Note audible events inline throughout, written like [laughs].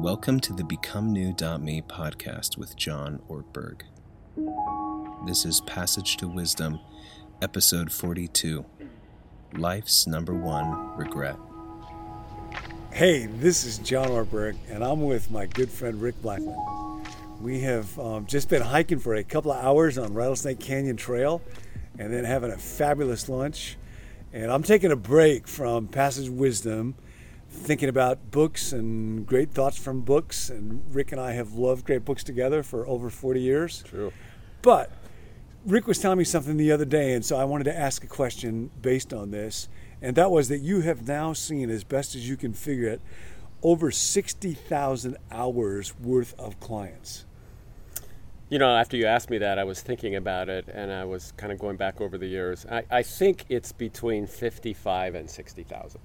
Welcome to the Become New.me podcast with John Ortberg. This is Passage to Wisdom, episode 42 Life's Number One Regret. Hey, this is John Ortberg, and I'm with my good friend Rick Blackman. We have um, just been hiking for a couple of hours on Rattlesnake Canyon Trail and then having a fabulous lunch. And I'm taking a break from Passage Wisdom, thinking about books and great thoughts from books. And Rick and I have loved great books together for over 40 years. True. But Rick was telling me something the other day, and so I wanted to ask a question based on this. And that was that you have now seen, as best as you can figure it, over 60,000 hours worth of clients. You know, after you asked me that, I was thinking about it, and I was kind of going back over the years. I, I think it's between fifty-five and sixty thousand.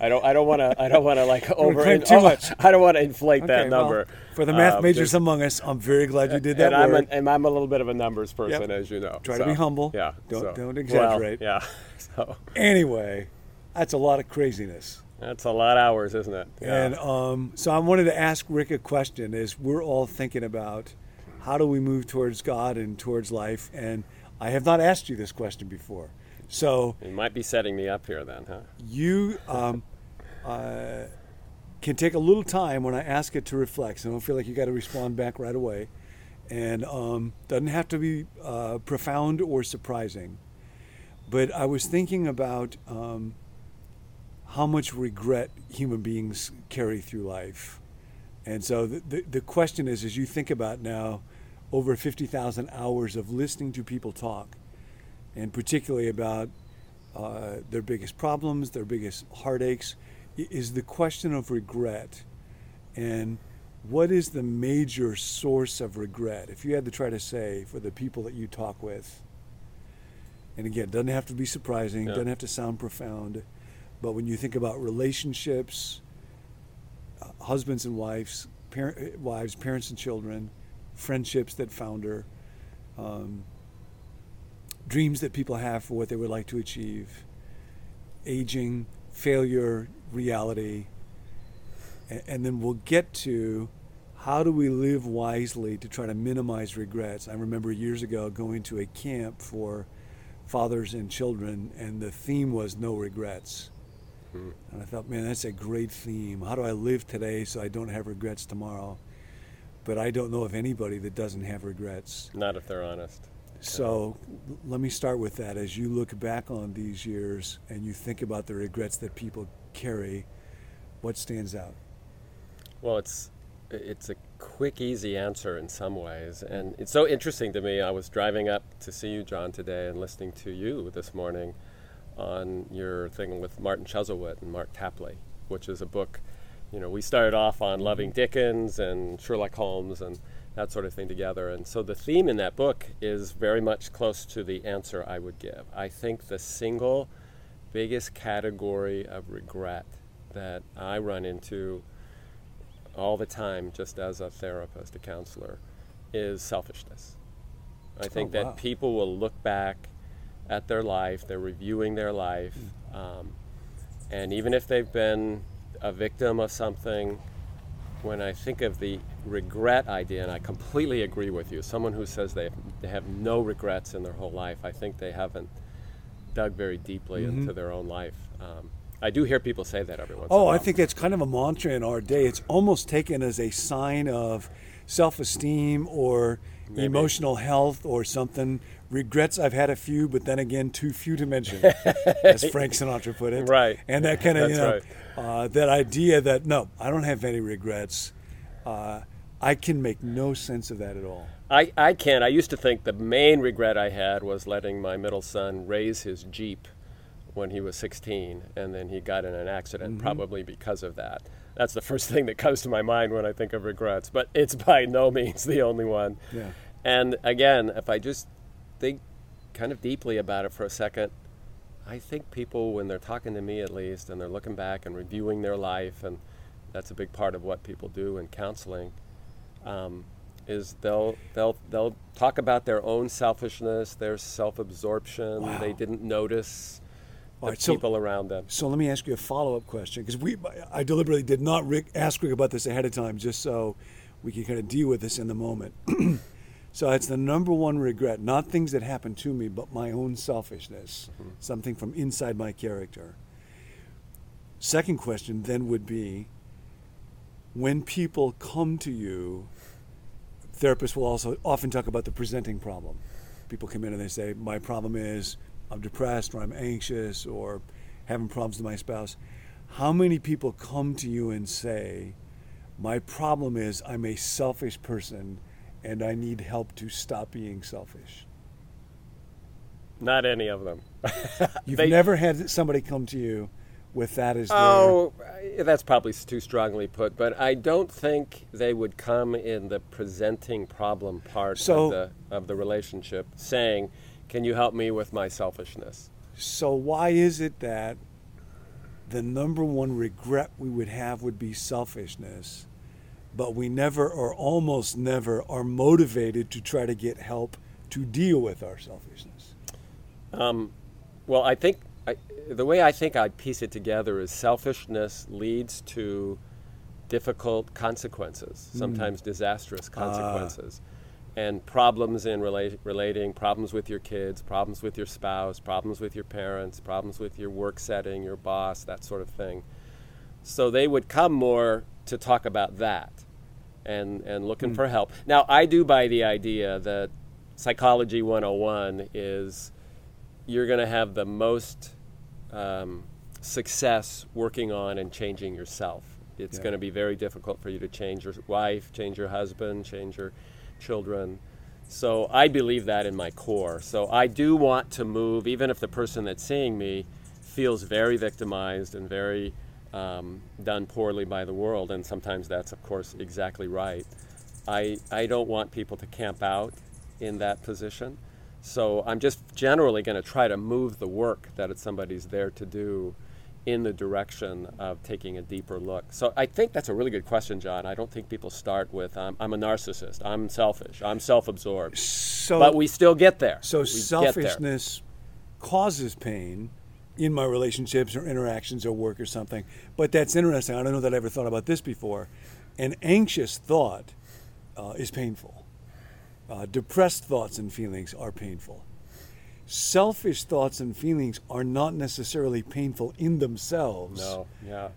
I don't. I don't want to. I don't want to like [laughs] over. claim too oh, much. I don't want to inflate Okay, that well, number. for the math Um, majors among us, I'm very glad you did that and I'm, a, and I'm a little bit of a numbers person, Yep. as you know. Try to be humble. Yeah. Don't- so- don't well, exaggerate. yeah. [laughs] So anyway, that's a lot of craziness. that's a lot of hours, isn't it? Yeah. And um, so I wanted to ask Rick a question as we're all thinking about how do we move towards God and towards life. And I have not asked you this question before. So you might be setting me up here then, huh? you um, uh, can take a little time when I ask it to reflect. So I don't feel like you got to respond back right away. And um, doesn't have to be uh, profound or surprising. But I was thinking about um, how much regret human beings carry through life. And so the, the, the question is as you think about now over 50,000 hours of listening to people talk, and particularly about uh, their biggest problems, their biggest heartaches, is the question of regret. And what is the major source of regret? If you had to try to say for the people that you talk with, and again, doesn't have to be surprising, Yeah. doesn't have to sound profound, but when you think about relationships, uh, husbands and wives, par- uh, wives, parents and children, friendships that founder, um, dreams that people have for what they would like to achieve, aging, failure, reality, and, and then we'll get to how do we live wisely to try to minimize regrets. I remember years ago going to a camp for fathers and children, and the theme was no regrets. Hmm. And I thought, man, that's a great theme. How do I live today so I don't have regrets tomorrow? But I don't know of anybody that doesn't have regrets. Not if they're honest. So let me start with that. As you look back on these years and you think about the regrets that people carry, what stands out? Well, it's it's a quick, easy answer in some ways, and it's so interesting to me. I was driving up to see you, John, today, and listening to you this morning on your thing with Martin Chuzzlewit and Mark Tapley, which is a book. You know, we started off on loving Dickens and Sherlock Holmes and that sort of thing together, and so the theme in that book is very much close to the answer I would give. I think the single biggest category of regret that I run into all the time, just as a therapist, a counselor, is selfishness. I think Oh, wow. that people will look back at their life, they're reviewing their life, Hmm. um, and even if they've been a victim of something, when I think of the regret idea, and I completely agree with you, someone who says they have, they have no regrets in their whole life, I think they haven't dug very deeply Mm-hmm. into their own life. Um, I do hear people say that every once in a while. Oh. I think that's kind of a mantra in our day. It's almost taken as a sign of self esteem or Maybe. emotional health or something. Regrets, I've had a few, but then again, too few to mention, [laughs] as Frank Sinatra put it. Right. And that kind of, you know, That's uh, that idea that, no, I don't have any regrets. Uh, I can make no sense of that at all. I, I can't. I used to think the main regret I had was letting my middle son raise his Jeep when he was 16, and then he got in an accident, probably because of that. That's the first [laughs] thing that comes to my mind when I think of regrets, but it's by no means the only one. Yeah. And again, if I just think kind of deeply about it for a second, I think people, when they're talking to me at least, and they're looking back and reviewing their life, and that's a big part of what people do in counseling, um, is they'll they'll they'll talk about their own selfishness, their self-absorption. They didn't notice right, so- people around them. So let me ask you a follow up question because we I deliberately did not Rick, ask Rick about this ahead of time just so we can kind of deal with this in the moment. [clears throat] so it's the number one regret, not things that happened to me, but my own selfishness, mm-hmm. something from inside my character. Second question then would be when people come to you, therapists will also often talk about the presenting problem. People come in and they say, My problem is I'm depressed or I'm anxious or having problems with my spouse. How many people come to you and say, My problem is I'm a selfish person and I need help to stop being selfish? Not any of them. [laughs] You've They- never had somebody come to you with that as their. Oh, that's probably too strongly put, but I don't think they would come in the presenting problem part So- of the of the relationship, saying, "Can you help me with my selfishness?" So why is it that the number one regret we would have would be selfishness, but we never or almost never are motivated to try to get help to deal with our selfishness? Um, well, I think I, the way I think I'd piece it together is selfishness leads to difficult consequences, sometimes disastrous consequences, and problems in relate, relating, problems with your kids, problems with your spouse, problems with your parents, problems with your work setting, your boss, that sort of thing. So they would come more to talk about that and, and looking for help. Now, I do buy the idea that Psychology 101 is you're going to have the most um, success working on and changing yourself. It's Yeah. going to be very difficult for you to change your wife, change your husband, change your children. So I believe that in my core. So I do want to move, even if the person that's seeing me feels very victimized and very um, done poorly by the world, and sometimes that's, of course, exactly right. I, I don't want people to camp out in that position. So I'm just generally going to try to move the work that somebody's there to do in the direction of taking a deeper look. So I think that's a really good question, John. I don't think people start with I'm, I'm a narcissist, I'm selfish, I'm self-absorbed, So, but we still get there. so We get there. selfishness causes pain in my relationships or interactions or work or something. But that's interesting. I don't know that I ever thought about this before. An anxious thought uh, is painful. Uh, depressed thoughts and feelings are painful. Selfish thoughts and feelings are not necessarily painful in themselves, No, yeah.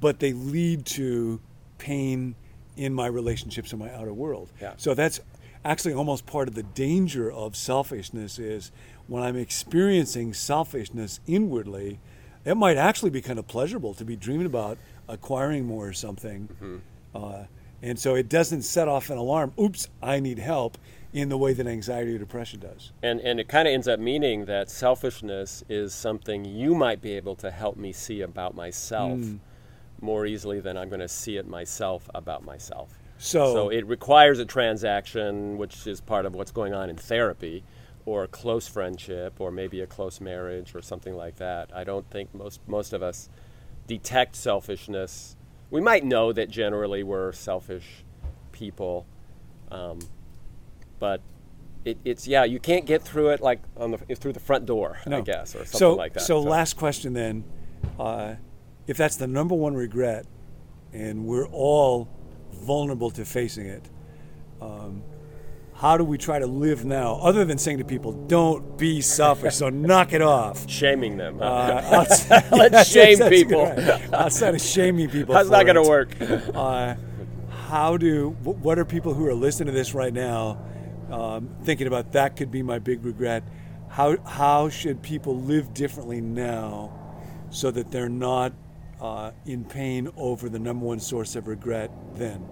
but they lead to pain in my relationships in my outer world. Yeah. So that's actually almost part of the danger of selfishness is when I'm experiencing selfishness inwardly, it might actually be kind of pleasurable to be dreaming about acquiring more or something. Mm-hmm. Uh, and so it doesn't set off an alarm, oops, I need help, in the way that anxiety or depression does. And, and it kind of ends up meaning that selfishness is something you might be able to help me see about myself Hmm. more easily than I'm going to see it myself about myself. So, So it requires a transaction, which is part of what's going on in therapy, or a close friendship, or maybe a close marriage, or something like that. I don't think most most of us detect selfishness. We might know that generally we're selfish people, um, but it, it's yeah, you can't get through it like on the through the front door, I guess, or something so, like that. So, last question then. Uh, if that's the number one regret, and we're all vulnerable to facing it, um, how do we try to live now, other than saying to people, don't be selfish, so [laughs] knock it off? shaming them. huh? Uh, [laughs] outside, Let's [laughs] shame that's people. right. Outside of shaming people. That's not going to work. Uh, how do, what are people who are listening to this right now um, thinking about that could be my big regret? How, how should people live differently now so that they're not uh, in pain over the number one source of regret then?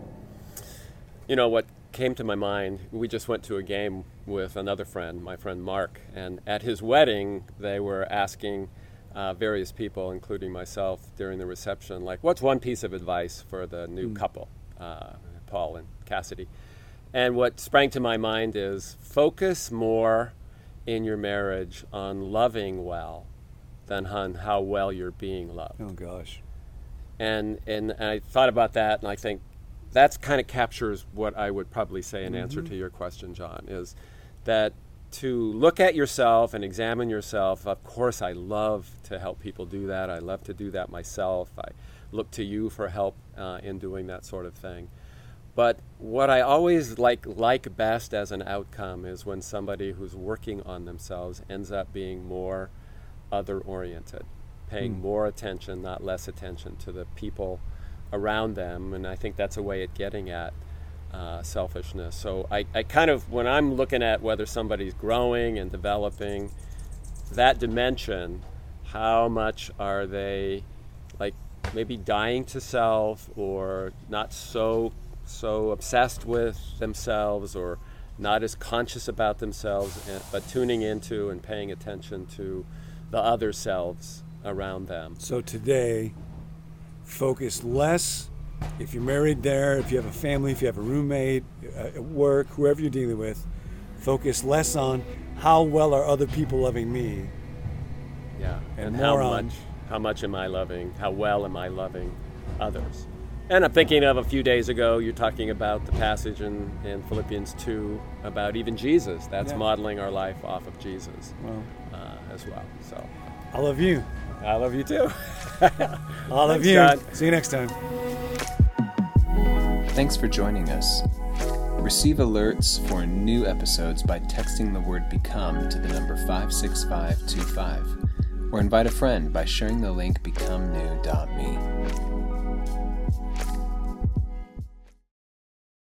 You know what came to my mind? We just went to a game with another friend, my friend Mark, and at his wedding, they were asking uh, various people, including myself, during the reception, like, "What's one piece of advice for the new couple, uh, Paul and Cassidy?" And what sprang to my mind is focus more in your marriage on loving well than on how well you're being loved Oh, gosh. and and I thought about that, and I think that's kind of captures what I would probably say in answer to your question, John, is that to look at yourself and examine yourself. Of course, I love to help people do that. I love to do that myself. I look to you for help uh, in doing that sort of thing. But what I always like like best as an outcome is when somebody who's working on themselves ends up being more other oriented, paying mm. more attention, not less attention to the people around them, and I think that's a way of getting at uh, selfishness. So I, I kind of when I'm looking at whether somebody's growing and developing that dimension, how much are they like maybe dying to self or not so so obsessed with themselves or not as conscious about themselves, eh, but tuning into and paying attention to the other selves around them. So today, focus less. If you're married there, if you have a family, if you have a roommate, uh, at work, whoever you're dealing with, focus less on how well are other people loving me. Yeah, and, and how much how much am I loving? How well am I loving others? And I'm thinking of a few days ago, you're talking about the passage in, in Philippians 2 about even Jesus. That's yeah. modeling our life off of Jesus well, uh, as well. So I love you. I love you too. [laughs] I love Thanks, you. John. See you next time. Thanks for joining us. Receive alerts for new episodes by texting the word become to the number 56525 or invite a friend by sharing the link becomenew.me.